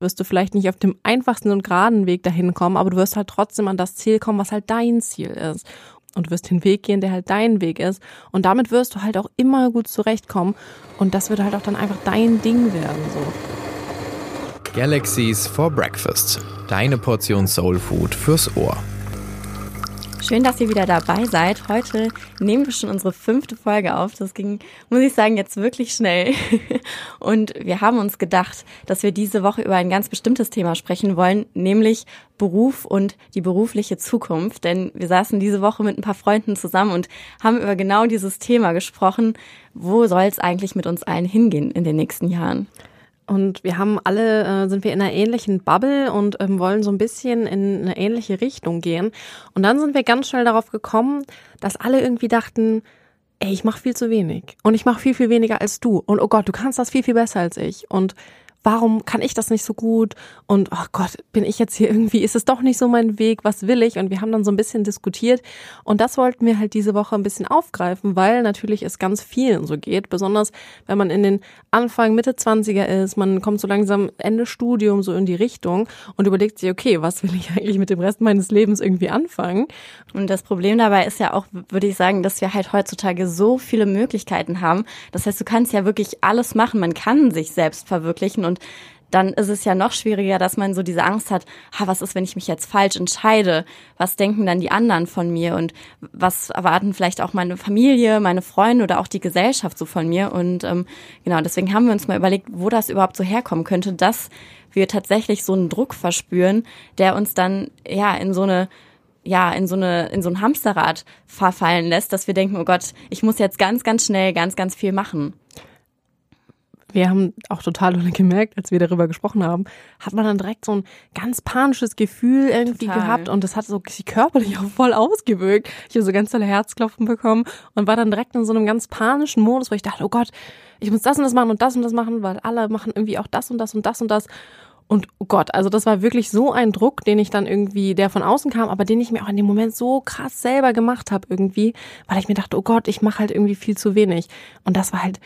wirst du vielleicht nicht auf dem einfachsten und geraden Weg dahin kommen, aber du wirst halt trotzdem an das Ziel kommen, was halt dein Ziel ist. Und du wirst den Weg gehen, der halt dein Weg ist. Und damit wirst du halt auch immer gut zurechtkommen. Und das wird halt auch dann einfach dein Ding werden, so. Galaxies for Breakfast. Deine Portion Soul Food fürs Ohr. Schön, dass ihr wieder dabei seid. Heute nehmen wir schon unsere fünfte Folge auf. Das ging, muss ich sagen, jetzt wirklich schnell. Und wir haben uns gedacht, dass wir diese Woche über ein ganz bestimmtes Thema sprechen wollen, nämlich Beruf und die berufliche Zukunft. Denn wir saßen diese Woche mit ein paar Freunden zusammen und haben über genau dieses Thema gesprochen. Wo soll es eigentlich mit uns allen hingehen in den nächsten Jahren? Und wir haben alle, äh, sind wir in einer ähnlichen Bubble und ähm, wollen so ein bisschen in eine ähnliche Richtung gehen. Und dann sind wir ganz schnell darauf gekommen, dass alle irgendwie dachten, ey, ich mache viel zu wenig und ich mache viel, viel weniger als du. Und oh Gott, du kannst das viel, viel besser als ich. Und warum kann ich das nicht so gut? Und oh Gott, bin ich jetzt hier irgendwie, ist es doch nicht so mein Weg, was will ich? Und wir haben dann so ein bisschen diskutiert und das wollten wir halt diese Woche ein bisschen aufgreifen, weil natürlich es ganz vielen so geht, besonders wenn man in den Anfang, Mitte 20er ist, man kommt so langsam Ende Studium so in die Richtung und überlegt sich, okay, was will ich eigentlich mit dem Rest meines Lebens irgendwie anfangen? Und das Problem dabei ist ja auch, würde ich sagen, dass wir halt heutzutage so viele Möglichkeiten haben. Das heißt, du kannst ja wirklich alles machen. Man kann sich selbst verwirklichen und dann ist es ja noch schwieriger, dass man so diese Angst hat, ha, was ist, wenn ich mich jetzt falsch entscheide? Was denken dann die anderen von mir? Und was erwarten vielleicht auch meine Familie, meine Freunde oder auch die Gesellschaft so von mir? Und ähm, genau, deswegen haben wir uns mal überlegt, wo das überhaupt so herkommen könnte, dass wir tatsächlich so einen Druck verspüren, der uns dann ja in so eine ja, in so eine, in so ein Hamsterrad verfallen lässt, dass wir denken, oh Gott, ich muss jetzt ganz, ganz schnell ganz, ganz viel machen wir haben auch total gemerkt, als wir darüber gesprochen haben, hat man dann direkt so ein ganz panisches Gefühl irgendwie total. gehabt und das hat so körperlich auch voll ausgewirkt. Ich habe so ganz tolle Herzklopfen bekommen und war dann direkt in so einem ganz panischen Modus, wo ich dachte, oh Gott, ich muss das und das machen und das und das machen, weil alle machen irgendwie auch das und das und das und das. Und oh Gott, also das war wirklich so ein Druck, den ich dann irgendwie, der von außen kam, aber den ich mir auch in dem Moment so krass selber gemacht habe irgendwie, weil ich mir dachte, oh Gott, ich mache halt irgendwie viel zu wenig. Und das war halt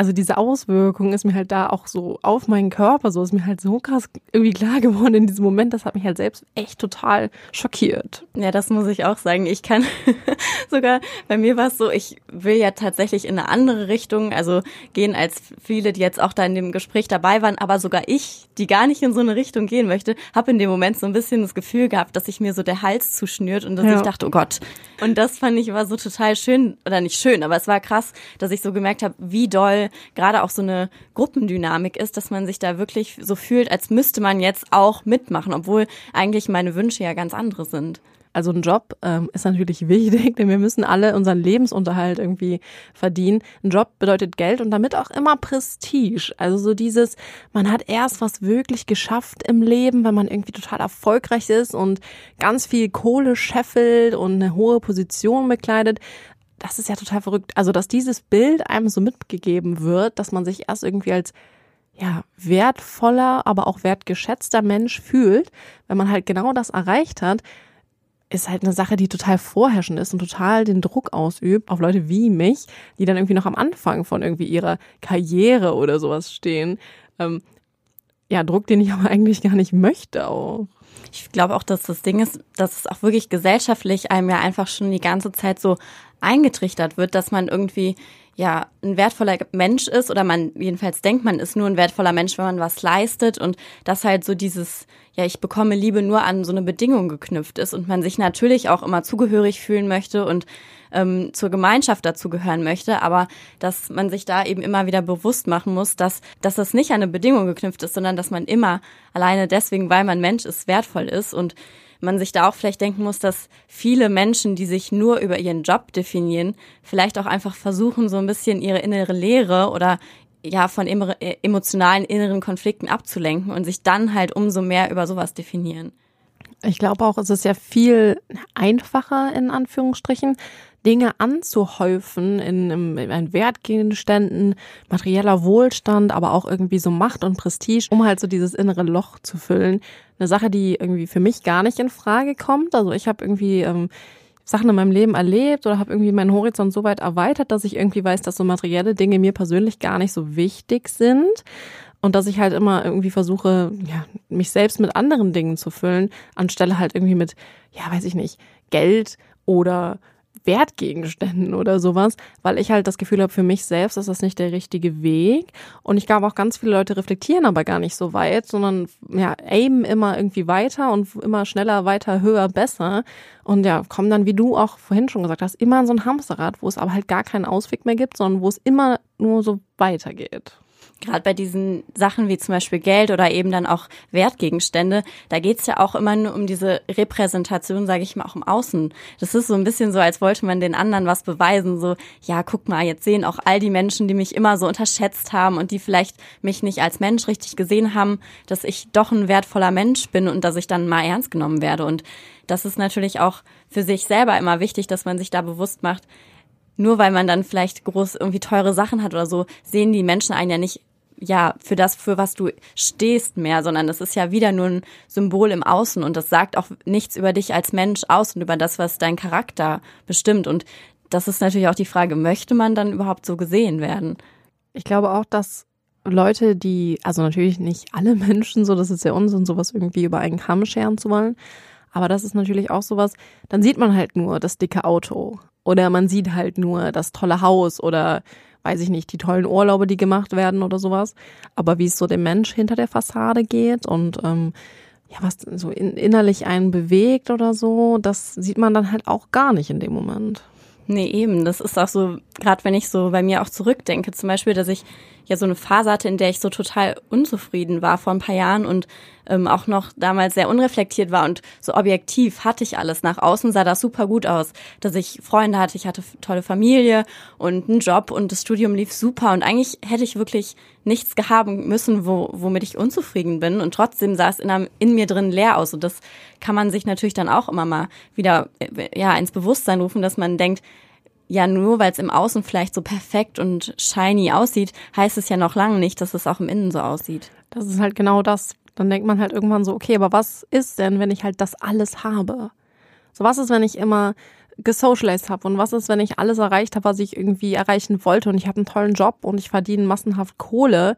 also diese Auswirkung ist mir halt da auch so auf meinen Körper, so ist mir halt so krass irgendwie klar geworden in diesem Moment. Das hat mich halt selbst echt total schockiert. Ja, das muss ich auch sagen. Ich kann sogar, bei mir war es so, ich will ja tatsächlich in eine andere Richtung, also gehen als viele, die jetzt auch da in dem Gespräch dabei waren, aber sogar ich, die gar nicht in so eine Richtung gehen möchte, habe in dem Moment so ein bisschen das Gefühl gehabt, dass sich mir so der Hals zuschnürt und dass ja. ich dachte, oh Gott. Und das fand ich war so total schön, oder nicht schön, aber es war krass, dass ich so gemerkt habe, wie doll gerade auch so eine Gruppendynamik ist, dass man sich da wirklich so fühlt, als müsste man jetzt auch mitmachen, obwohl eigentlich meine Wünsche ja ganz andere sind. Also ein Job ähm, ist natürlich wichtig, denn wir müssen alle unseren Lebensunterhalt irgendwie verdienen. Ein Job bedeutet Geld und damit auch immer Prestige. Also so dieses, man hat erst was wirklich geschafft im Leben, wenn man irgendwie total erfolgreich ist und ganz viel Kohle scheffelt und eine hohe Position bekleidet das ist ja total verrückt. Also, dass dieses Bild einem so mitgegeben wird, dass man sich erst irgendwie als ja, wertvoller, aber auch wertgeschätzter Mensch fühlt, wenn man halt genau das erreicht hat, ist halt eine Sache, die total vorherrschend ist und total den Druck ausübt auf Leute wie mich, die dann irgendwie noch am Anfang von irgendwie ihrer Karriere oder sowas stehen. Ähm, ja, Druck, den ich aber eigentlich gar nicht möchte auch. Ich glaube auch, dass das Ding ist, dass es auch wirklich gesellschaftlich einem ja einfach schon die ganze Zeit so eingetrichtert wird, dass man irgendwie ja ein wertvoller Mensch ist oder man jedenfalls denkt, man ist nur ein wertvoller Mensch, wenn man was leistet und dass halt so dieses ja, ich bekomme Liebe nur an so eine Bedingung geknüpft ist und man sich natürlich auch immer zugehörig fühlen möchte und ähm, zur Gemeinschaft dazugehören möchte, aber dass man sich da eben immer wieder bewusst machen muss, dass, dass das nicht an eine Bedingung geknüpft ist, sondern dass man immer alleine deswegen, weil man Mensch ist, wertvoll ist und man sich da auch vielleicht denken muss, dass viele Menschen, die sich nur über ihren Job definieren, vielleicht auch einfach versuchen, so ein bisschen ihre innere Lehre oder ja von äh, emotionalen inneren Konflikten abzulenken und sich dann halt umso mehr über sowas definieren. Ich glaube auch, es ist ja viel einfacher in Anführungsstrichen, Dinge anzuhäufen in, in, in Wertgegenständen, materieller Wohlstand, aber auch irgendwie so Macht und Prestige, um halt so dieses innere Loch zu füllen. Eine Sache, die irgendwie für mich gar nicht in Frage kommt. Also ich habe irgendwie ähm, Sachen in meinem Leben erlebt oder habe irgendwie meinen Horizont so weit erweitert, dass ich irgendwie weiß, dass so materielle Dinge mir persönlich gar nicht so wichtig sind. Und dass ich halt immer irgendwie versuche, ja, mich selbst mit anderen Dingen zu füllen, anstelle halt irgendwie mit, ja, weiß ich nicht, Geld oder Wertgegenständen oder sowas, weil ich halt das Gefühl habe, für mich selbst ist das nicht der richtige Weg. Und ich glaube auch ganz viele Leute reflektieren aber gar nicht so weit, sondern ja, aimen immer irgendwie weiter und immer schneller, weiter, höher, besser. Und ja, kommen dann, wie du auch vorhin schon gesagt hast, immer in so ein Hamsterrad, wo es aber halt gar keinen Ausweg mehr gibt, sondern wo es immer nur so weitergeht gerade bei diesen Sachen wie zum Beispiel Geld oder eben dann auch Wertgegenstände, da geht's ja auch immer nur um diese Repräsentation, sage ich mal, auch im Außen. Das ist so ein bisschen so, als wollte man den anderen was beweisen. So, ja, guck mal, jetzt sehen auch all die Menschen, die mich immer so unterschätzt haben und die vielleicht mich nicht als Mensch richtig gesehen haben, dass ich doch ein wertvoller Mensch bin und dass ich dann mal ernst genommen werde. Und das ist natürlich auch für sich selber immer wichtig, dass man sich da bewusst macht, nur weil man dann vielleicht groß irgendwie teure Sachen hat oder so, sehen die Menschen einen ja nicht ja, für das, für was du stehst mehr, sondern das ist ja wieder nur ein Symbol im Außen und das sagt auch nichts über dich als Mensch aus und über das, was dein Charakter bestimmt. Und das ist natürlich auch die Frage, möchte man dann überhaupt so gesehen werden? Ich glaube auch, dass Leute, die, also natürlich nicht alle Menschen, so das ist ja Unsinn, sowas irgendwie über einen Kamm scheren zu wollen. Aber das ist natürlich auch sowas, dann sieht man halt nur das dicke Auto oder man sieht halt nur das tolle Haus oder weiß ich nicht, die tollen Urlaube, die gemacht werden oder sowas. Aber wie es so dem Mensch hinter der Fassade geht und ähm, ja, was so in, innerlich einen bewegt oder so, das sieht man dann halt auch gar nicht in dem Moment. Nee, eben. Das ist auch so, gerade wenn ich so bei mir auch zurückdenke, zum Beispiel, dass ich ja so eine Phase hatte, in der ich so total unzufrieden war vor ein paar Jahren und ähm, auch noch damals sehr unreflektiert war. Und so objektiv hatte ich alles. Nach außen sah das super gut aus, dass ich Freunde hatte, ich hatte tolle Familie und einen Job und das Studium lief super. Und eigentlich hätte ich wirklich nichts gehaben müssen, wo, womit ich unzufrieden bin. Und trotzdem sah es in, einem, in mir drin leer aus. Und das kann man sich natürlich dann auch immer mal wieder äh, ja ins Bewusstsein rufen, dass man denkt, ja, nur weil es im Außen vielleicht so perfekt und shiny aussieht, heißt es ja noch lange nicht, dass es auch im Innen so aussieht. Das ist halt genau das. Dann denkt man halt irgendwann so, okay, aber was ist denn, wenn ich halt das alles habe? So, was ist, wenn ich immer gesocialized habe und was ist, wenn ich alles erreicht habe, was ich irgendwie erreichen wollte und ich habe einen tollen Job und ich verdiene massenhaft Kohle?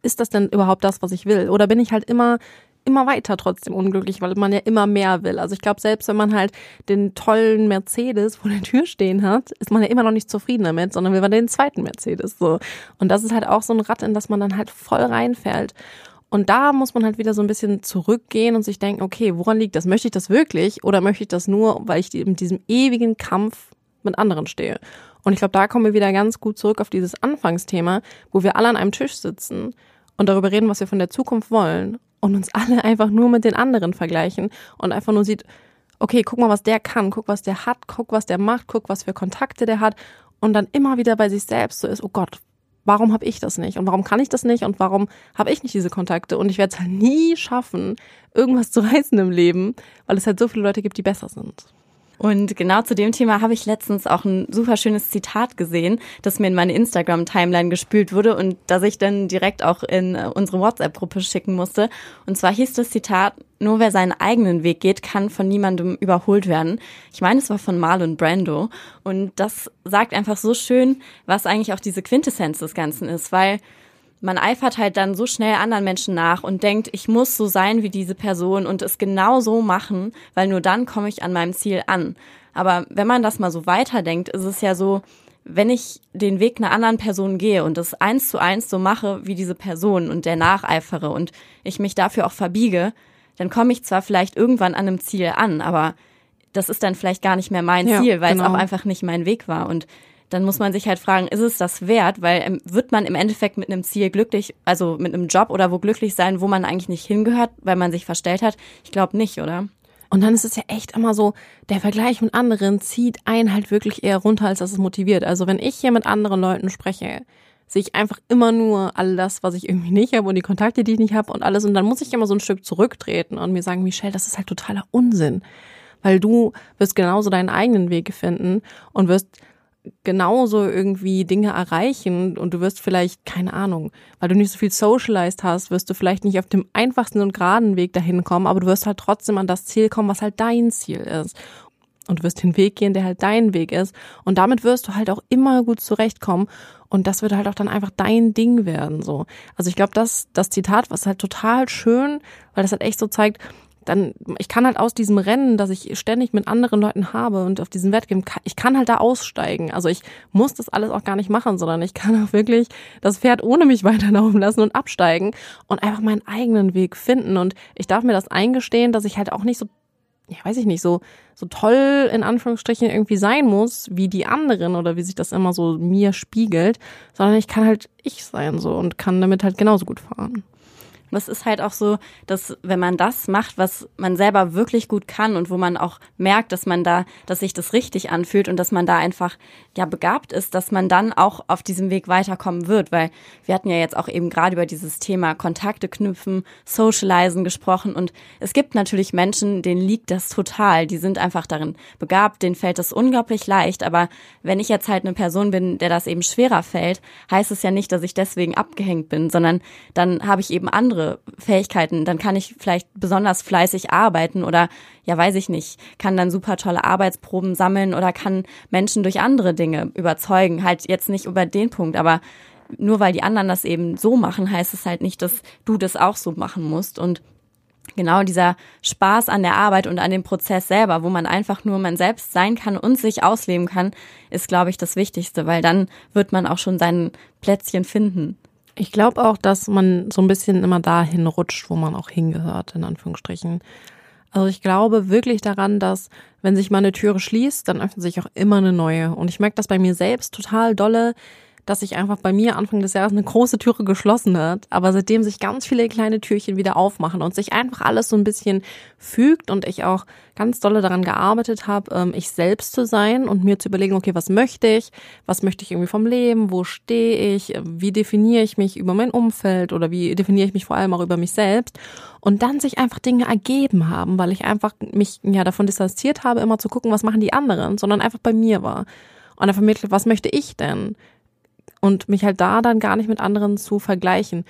Ist das denn überhaupt das, was ich will? Oder bin ich halt immer immer weiter trotzdem unglücklich, weil man ja immer mehr will. Also ich glaube, selbst wenn man halt den tollen Mercedes vor der Tür stehen hat, ist man ja immer noch nicht zufrieden damit, sondern will man den zweiten Mercedes so. Und das ist halt auch so ein Rad, in das man dann halt voll reinfällt. Und da muss man halt wieder so ein bisschen zurückgehen und sich denken, okay, woran liegt das? Möchte ich das wirklich oder möchte ich das nur, weil ich in diesem ewigen Kampf mit anderen stehe? Und ich glaube, da kommen wir wieder ganz gut zurück auf dieses Anfangsthema, wo wir alle an einem Tisch sitzen und darüber reden, was wir von der Zukunft wollen und uns alle einfach nur mit den anderen vergleichen und einfach nur sieht, okay, guck mal, was der kann, guck, was der hat, guck, was der macht, guck, was für Kontakte der hat und dann immer wieder bei sich selbst so ist, oh Gott, warum habe ich das nicht und warum kann ich das nicht und warum habe ich nicht diese Kontakte und ich werde es halt nie schaffen, irgendwas zu reißen im Leben, weil es halt so viele Leute gibt, die besser sind. Und genau zu dem Thema habe ich letztens auch ein super schönes Zitat gesehen, das mir in meine Instagram-Timeline gespült wurde und das ich dann direkt auch in äh, unsere WhatsApp-Gruppe schicken musste. Und zwar hieß das Zitat, nur wer seinen eigenen Weg geht, kann von niemandem überholt werden. Ich meine, es war von Marlon Brando. Und das sagt einfach so schön, was eigentlich auch diese Quintessenz des Ganzen ist, weil man eifert halt dann so schnell anderen Menschen nach und denkt, ich muss so sein wie diese Person und es genau so machen, weil nur dann komme ich an meinem Ziel an. Aber wenn man das mal so weiterdenkt, ist es ja so, wenn ich den Weg einer anderen Person gehe und das eins zu eins so mache wie diese Person und der nacheifere und ich mich dafür auch verbiege, dann komme ich zwar vielleicht irgendwann an einem Ziel an, aber das ist dann vielleicht gar nicht mehr mein ja, Ziel, weil genau. es auch einfach nicht mein Weg war. Und dann muss man sich halt fragen, ist es das wert? Weil ähm, wird man im Endeffekt mit einem Ziel glücklich, also mit einem Job oder wo glücklich sein, wo man eigentlich nicht hingehört, weil man sich verstellt hat? Ich glaube nicht, oder? Und dann ist es ja echt immer so, der Vergleich mit anderen zieht einen halt wirklich eher runter, als dass es motiviert. Also wenn ich hier mit anderen Leuten spreche, sehe ich einfach immer nur all das, was ich irgendwie nicht habe und die Kontakte, die ich nicht habe und alles. Und dann muss ich immer so ein Stück zurücktreten und mir sagen, Michelle, das ist halt totaler Unsinn. Weil du wirst genauso deinen eigenen Weg finden und wirst genauso irgendwie Dinge erreichen und du wirst vielleicht, keine Ahnung, weil du nicht so viel socialized hast, wirst du vielleicht nicht auf dem einfachsten und geraden Weg dahin kommen, aber du wirst halt trotzdem an das Ziel kommen, was halt dein Ziel ist. und du wirst den Weg gehen, der halt dein Weg ist. Und damit wirst du halt auch immer gut zurechtkommen. Und das wird halt auch dann einfach dein Ding werden, so. Also ich glaube, das, das Zitat was halt total schön, weil das halt echt so zeigt, dann, ich kann halt aus diesem Rennen, das ich ständig mit anderen Leuten habe und auf diesen Wettkämpfen, ich kann halt da aussteigen. Also ich muss das alles auch gar nicht machen, sondern ich kann auch wirklich das Pferd ohne mich weiterlaufen lassen und absteigen und einfach meinen eigenen Weg finden. Und ich darf mir das eingestehen, dass ich halt auch nicht so ja, weiß ich nicht, so, so toll in Anführungsstrichen irgendwie sein muss, wie die anderen oder wie sich das immer so mir spiegelt, sondern ich kann halt ich sein so und kann damit halt genauso gut fahren. Es ist halt auch so, dass wenn man das macht, was man selber wirklich gut kann und wo man auch merkt, dass man da, dass sich das richtig anfühlt und dass man da einfach ja begabt ist, dass man dann auch auf diesem Weg weiterkommen wird, weil wir hatten ja jetzt auch eben gerade über dieses Thema Kontakte knüpfen, socialisen gesprochen und es gibt natürlich Menschen, denen liegt das total, die sind einfach darin begabt, denen fällt das unglaublich leicht, aber wenn ich jetzt halt eine Person bin, der das eben schwerer fällt, heißt es ja nicht, dass ich deswegen abgehängt bin, sondern dann habe ich eben andere Fähigkeiten, dann kann ich vielleicht besonders fleißig arbeiten oder ja, weiß ich nicht, kann dann super tolle Arbeitsproben sammeln oder kann Menschen durch andere Dinge überzeugen. Halt jetzt nicht über den Punkt, aber nur weil die anderen das eben so machen, heißt es halt nicht, dass du das auch so machen musst und genau dieser Spaß an der Arbeit und an dem Prozess selber, wo man einfach nur man selbst sein kann und sich ausleben kann, ist, glaube ich, das Wichtigste, weil dann wird man auch schon sein Plätzchen finden. Ich glaube auch, dass man so ein bisschen immer dahin rutscht, wo man auch hingehört, in Anführungsstrichen. Also ich glaube wirklich daran, dass wenn sich mal eine Türe schließt, dann öffnet sich auch immer eine neue. Und ich merke das bei mir selbst total dolle, dass sich einfach bei mir Anfang des Jahres eine große Türe geschlossen hat, aber seitdem sich ganz viele kleine Türchen wieder aufmachen und sich einfach alles so ein bisschen fügt und ich auch ganz dolle daran gearbeitet habe, ähm, ich selbst zu sein und mir zu überlegen, okay, was möchte ich, was möchte ich irgendwie vom Leben, wo stehe ich, wie definiere ich mich über mein Umfeld oder wie definiere ich mich vor allem auch über mich selbst? Und dann sich einfach Dinge ergeben haben, weil ich einfach mich ja davon distanziert habe, immer zu gucken, was machen die anderen, sondern einfach bei mir war. Und dann vermittelt, was möchte ich denn? Und mich halt da dann gar nicht mit anderen zu vergleichen.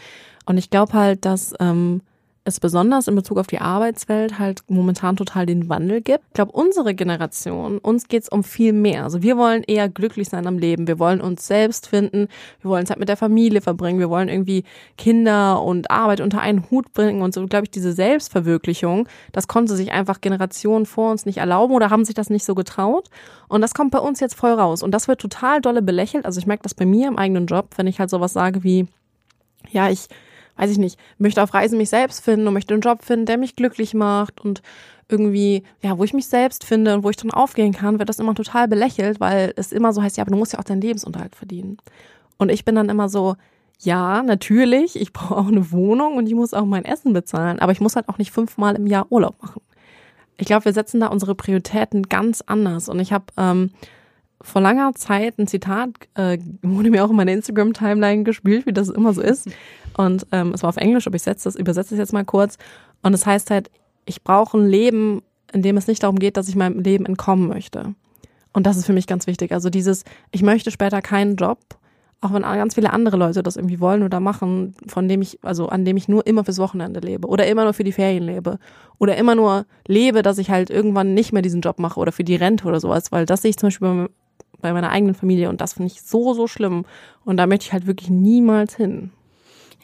Und ich glaube halt, dass ähm, es besonders in Bezug auf die Arbeitswelt halt momentan total den Wandel gibt. Ich glaube, unsere Generation, uns geht's um viel mehr. Also wir wollen eher glücklich sein am Leben. Wir wollen uns selbst finden. Wir wollen Zeit mit der Familie verbringen. Wir wollen irgendwie Kinder und Arbeit unter einen Hut bringen. Und so, glaube ich, diese Selbstverwirklichung, das konnte sich einfach Generationen vor uns nicht erlauben oder haben sich das nicht so getraut. Und das kommt bei uns jetzt voll raus. Und das wird total dolle belächelt. Also ich merke das bei mir im eigenen Job, wenn ich halt sowas sage wie, ja, ich weiß ich nicht, möchte auf Reisen mich selbst finden und möchte einen Job finden, der mich glücklich macht und irgendwie, ja, wo ich mich selbst finde und wo ich drin aufgehen kann, wird das immer total belächelt, weil es immer so heißt, ja, aber du musst ja auch deinen Lebensunterhalt verdienen. Und ich bin dann immer so, ja, natürlich, ich brauche auch eine Wohnung und ich muss auch mein Essen bezahlen, aber ich muss halt auch nicht fünfmal im Jahr Urlaub machen. Ich glaube, wir setzen da unsere Prioritäten ganz anders. Und ich habe ähm, vor langer Zeit ein Zitat, äh, wurde mir auch in meiner Instagram-Timeline gespielt, wie das immer so ist. Und ähm, es war auf Englisch, aber ich setze das, übersetze es jetzt mal kurz. Und es heißt halt, ich brauche ein Leben, in dem es nicht darum geht, dass ich meinem Leben entkommen möchte. Und das ist für mich ganz wichtig. Also dieses, ich möchte später keinen Job, auch wenn ganz viele andere Leute das irgendwie wollen oder machen, von dem ich, also an dem ich nur immer fürs Wochenende lebe oder immer nur für die Ferien lebe oder immer nur lebe, dass ich halt irgendwann nicht mehr diesen Job mache oder für die Rente oder sowas, weil das sehe ich zum Beispiel bei, bei meiner eigenen Familie und das finde ich so, so schlimm und da möchte ich halt wirklich niemals hin.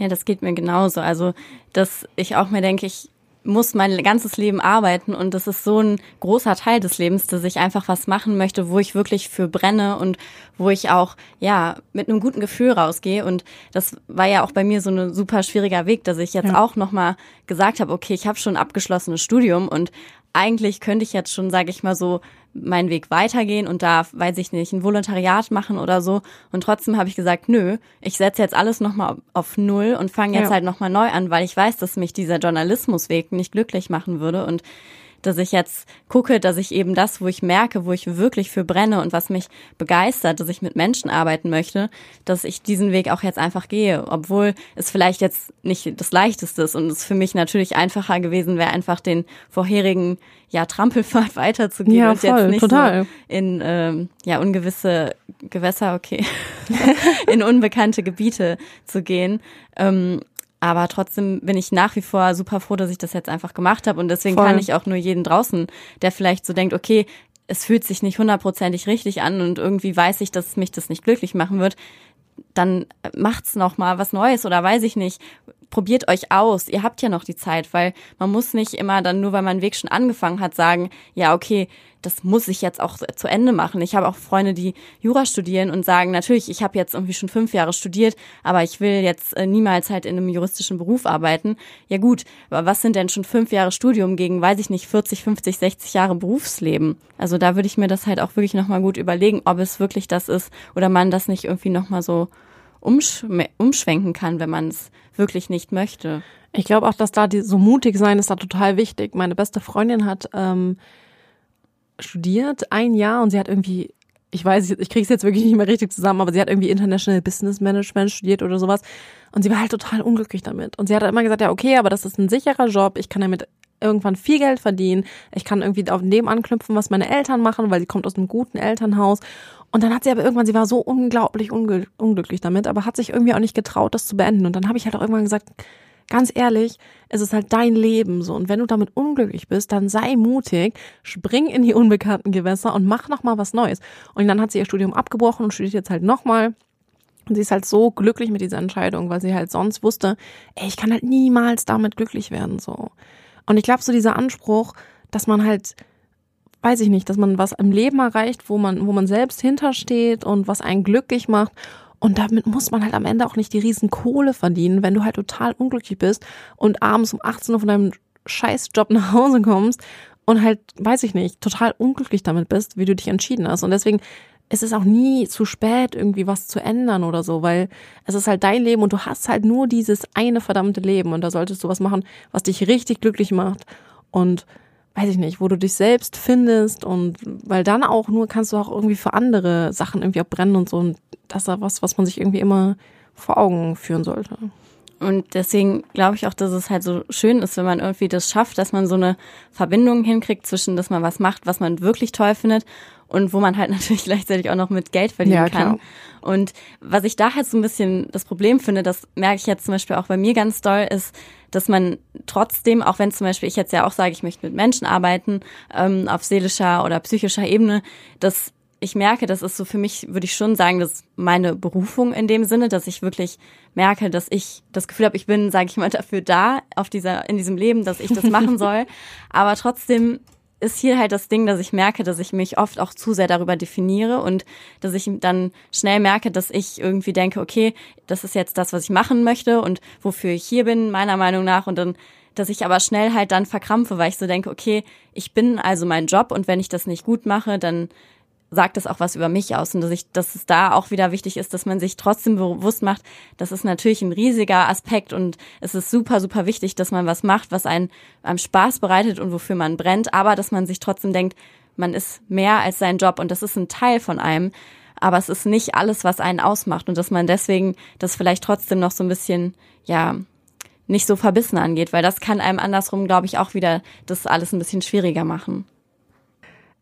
Ja, das geht mir genauso. Also, dass ich auch mir denke, ich muss mein ganzes Leben arbeiten und das ist so ein großer Teil des Lebens, dass ich einfach was machen möchte, wo ich wirklich für brenne und wo ich auch ja mit einem guten Gefühl rausgehe und das war ja auch bei mir so ein super schwieriger Weg, dass ich jetzt ja. auch noch mal gesagt habe, okay, ich habe schon abgeschlossenes Studium und eigentlich könnte ich jetzt schon, sage ich mal so, meinen Weg weitergehen und da, weiß ich nicht, ein Volontariat machen oder so. Und trotzdem habe ich gesagt, nö, ich setze jetzt alles nochmal auf Null und fange jetzt ja. halt nochmal neu an, weil ich weiß, dass mich dieser Journalismusweg nicht glücklich machen würde. Und dass ich jetzt gucke, dass ich eben das, wo ich merke, wo ich wirklich für brenne und was mich begeistert, dass ich mit Menschen arbeiten möchte, dass ich diesen Weg auch jetzt einfach gehe, obwohl es vielleicht jetzt nicht das leichteste ist und es für mich natürlich einfacher gewesen wäre, einfach den vorherigen ja Trampelpfad weiterzugehen ja, und voll, jetzt nicht total. so in ähm, ja ungewisse Gewässer, okay, in unbekannte Gebiete zu gehen. Ähm, aber trotzdem bin ich nach wie vor super froh, dass ich das jetzt einfach gemacht habe. Und deswegen Voll. kann ich auch nur jeden draußen, der vielleicht so denkt, okay, es fühlt sich nicht hundertprozentig richtig an und irgendwie weiß ich, dass mich das nicht glücklich machen wird, dann macht's noch mal was Neues oder weiß ich nicht. Probiert euch aus. Ihr habt ja noch die Zeit, weil man muss nicht immer dann nur, weil man einen Weg schon angefangen hat, sagen, ja, okay, das muss ich jetzt auch zu Ende machen. Ich habe auch Freunde, die Jura studieren und sagen, natürlich, ich habe jetzt irgendwie schon fünf Jahre studiert, aber ich will jetzt äh, niemals halt in einem juristischen Beruf arbeiten. Ja gut, aber was sind denn schon fünf Jahre Studium gegen, weiß ich nicht, 40, 50, 60 Jahre Berufsleben? Also da würde ich mir das halt auch wirklich nochmal gut überlegen, ob es wirklich das ist oder man das nicht irgendwie nochmal so umschwenken kann, wenn man es wirklich nicht möchte. Ich glaube auch, dass da die, so mutig sein ist da total wichtig. Meine beste Freundin hat ähm, studiert, ein Jahr, und sie hat irgendwie, ich weiß, ich kriege es jetzt wirklich nicht mehr richtig zusammen, aber sie hat irgendwie International Business Management studiert oder sowas. Und sie war halt total unglücklich damit. Und sie hat immer gesagt, ja, okay, aber das ist ein sicherer Job, ich kann damit irgendwann viel Geld verdienen, ich kann irgendwie auf dem anknüpfen, was meine Eltern machen, weil sie kommt aus einem guten Elternhaus. Und dann hat sie aber irgendwann, sie war so unglaublich unglücklich damit, aber hat sich irgendwie auch nicht getraut, das zu beenden. Und dann habe ich halt auch irgendwann gesagt, ganz ehrlich, es ist halt dein Leben so. Und wenn du damit unglücklich bist, dann sei mutig, spring in die unbekannten Gewässer und mach nochmal was Neues. Und dann hat sie ihr Studium abgebrochen und studiert jetzt halt nochmal. Und sie ist halt so glücklich mit dieser Entscheidung, weil sie halt sonst wusste, ey, ich kann halt niemals damit glücklich werden, so. Und ich glaube, so dieser Anspruch, dass man halt, weiß ich nicht, dass man was im Leben erreicht, wo man, wo man selbst hintersteht und was einen glücklich macht. Und damit muss man halt am Ende auch nicht die riesen Kohle verdienen, wenn du halt total unglücklich bist und abends um 18 Uhr von deinem Scheißjob nach Hause kommst und halt, weiß ich nicht, total unglücklich damit bist, wie du dich entschieden hast. Und deswegen ist es auch nie zu spät, irgendwie was zu ändern oder so, weil es ist halt dein Leben und du hast halt nur dieses eine verdammte Leben. Und da solltest du was machen, was dich richtig glücklich macht. Und weiß ich nicht, wo du dich selbst findest und weil dann auch nur kannst du auch irgendwie für andere Sachen irgendwie auch brennen und so und das ist was, was man sich irgendwie immer vor Augen führen sollte. Und deswegen glaube ich auch, dass es halt so schön ist, wenn man irgendwie das schafft, dass man so eine Verbindung hinkriegt zwischen, dass man was macht, was man wirklich toll findet und wo man halt natürlich gleichzeitig auch noch mit Geld verdienen ja, kann. Und was ich da halt so ein bisschen das Problem finde, das merke ich jetzt zum Beispiel auch bei mir ganz doll, ist, dass man trotzdem, auch wenn zum Beispiel ich jetzt ja auch sage, ich möchte mit Menschen arbeiten, ähm, auf seelischer oder psychischer Ebene, dass ich merke, das ist so für mich, würde ich schon sagen, das ist meine Berufung in dem Sinne, dass ich wirklich merke, dass ich das Gefühl habe, ich bin, sage ich mal, dafür da, auf dieser, in diesem Leben, dass ich das machen soll. Aber trotzdem ist hier halt das Ding, dass ich merke, dass ich mich oft auch zu sehr darüber definiere und dass ich dann schnell merke, dass ich irgendwie denke, okay, das ist jetzt das, was ich machen möchte und wofür ich hier bin, meiner Meinung nach. Und dann, dass ich aber schnell halt dann verkrampfe, weil ich so denke, okay, ich bin also mein Job und wenn ich das nicht gut mache, dann sagt das auch was über mich aus und dass ich, dass es da auch wieder wichtig ist, dass man sich trotzdem bewusst macht, das ist natürlich ein riesiger Aspekt und es ist super, super wichtig, dass man was macht, was einen, einem Spaß bereitet und wofür man brennt, aber dass man sich trotzdem denkt, man ist mehr als sein Job und das ist ein Teil von einem, aber es ist nicht alles, was einen ausmacht und dass man deswegen das vielleicht trotzdem noch so ein bisschen, ja, nicht so verbissen angeht, weil das kann einem andersrum, glaube ich, auch wieder das alles ein bisschen schwieriger machen.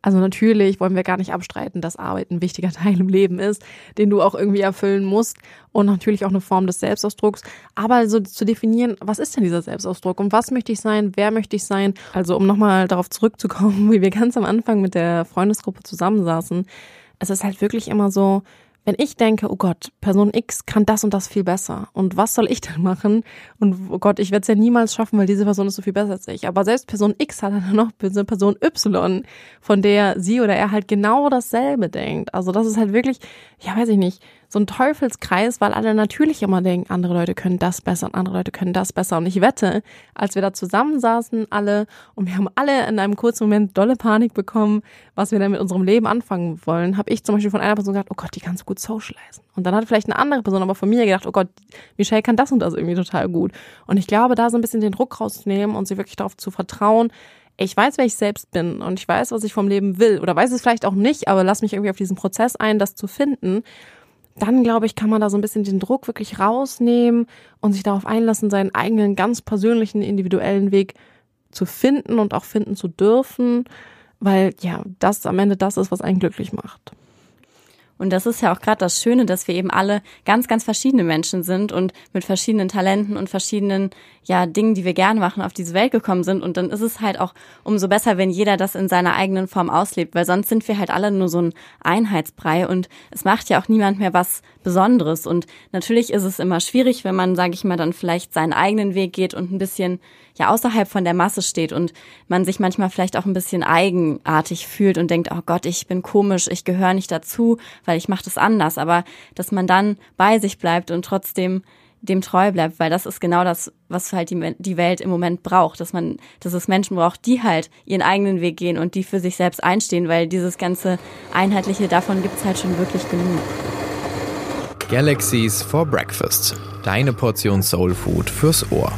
Also natürlich wollen wir gar nicht abstreiten, dass Arbeit ein wichtiger Teil im Leben ist, den du auch irgendwie erfüllen musst und natürlich auch eine Form des Selbstausdrucks. Aber so zu definieren, was ist denn dieser Selbstausdruck und was möchte ich sein, wer möchte ich sein? Also um nochmal darauf zurückzukommen, wie wir ganz am Anfang mit der Freundesgruppe zusammensaßen. Es ist halt wirklich immer so, wenn ich denke, oh Gott, Person X kann das und das viel besser und was soll ich denn machen? Und oh Gott, ich werde es ja niemals schaffen, weil diese Person ist so viel besser als ich. Aber selbst Person X hat dann noch Person Y, von der sie oder er halt genau dasselbe denkt. Also das ist halt wirklich, ja weiß ich nicht, so ein Teufelskreis, weil alle natürlich immer denken, andere Leute können das besser und andere Leute können das besser. Und ich wette, als wir da zusammensaßen, alle, und wir haben alle in einem kurzen Moment dolle Panik bekommen, was wir denn mit unserem Leben anfangen wollen, habe ich zum Beispiel von einer Person gesagt, oh Gott, die kann so gut socializen. Und dann hat vielleicht eine andere Person aber von mir gedacht, oh Gott, Michelle kann das und das irgendwie total gut. Und ich glaube, da so ein bisschen den Druck rauszunehmen und sie wirklich darauf zu vertrauen, ich weiß, wer ich selbst bin und ich weiß, was ich vom Leben will oder weiß es vielleicht auch nicht, aber lass mich irgendwie auf diesen Prozess ein, das zu finden dann glaube ich, kann man da so ein bisschen den Druck wirklich rausnehmen und sich darauf einlassen, seinen eigenen ganz persönlichen, individuellen Weg zu finden und auch finden zu dürfen, weil ja, das am Ende das ist, was einen glücklich macht. Und das ist ja auch gerade das Schöne, dass wir eben alle ganz, ganz verschiedene Menschen sind und mit verschiedenen Talenten und verschiedenen ja, Dingen, die wir gerne machen, auf diese Welt gekommen sind. Und dann ist es halt auch umso besser, wenn jeder das in seiner eigenen Form auslebt, weil sonst sind wir halt alle nur so ein Einheitsbrei und es macht ja auch niemand mehr was Besonderes. Und natürlich ist es immer schwierig, wenn man, sage ich mal, dann vielleicht seinen eigenen Weg geht und ein bisschen ja außerhalb von der Masse steht und man sich manchmal vielleicht auch ein bisschen eigenartig fühlt und denkt, oh Gott, ich bin komisch, ich gehöre nicht dazu, weil ich mache das anders. Aber dass man dann bei sich bleibt und trotzdem dem treu bleibt, weil das ist genau das, was halt die, die Welt im Moment braucht, dass man, dass es Menschen braucht, die halt ihren eigenen Weg gehen und die für sich selbst einstehen, weil dieses ganze Einheitliche davon gibt's halt schon wirklich genug. Galaxies for Breakfast. Deine Portion Soul Food fürs Ohr.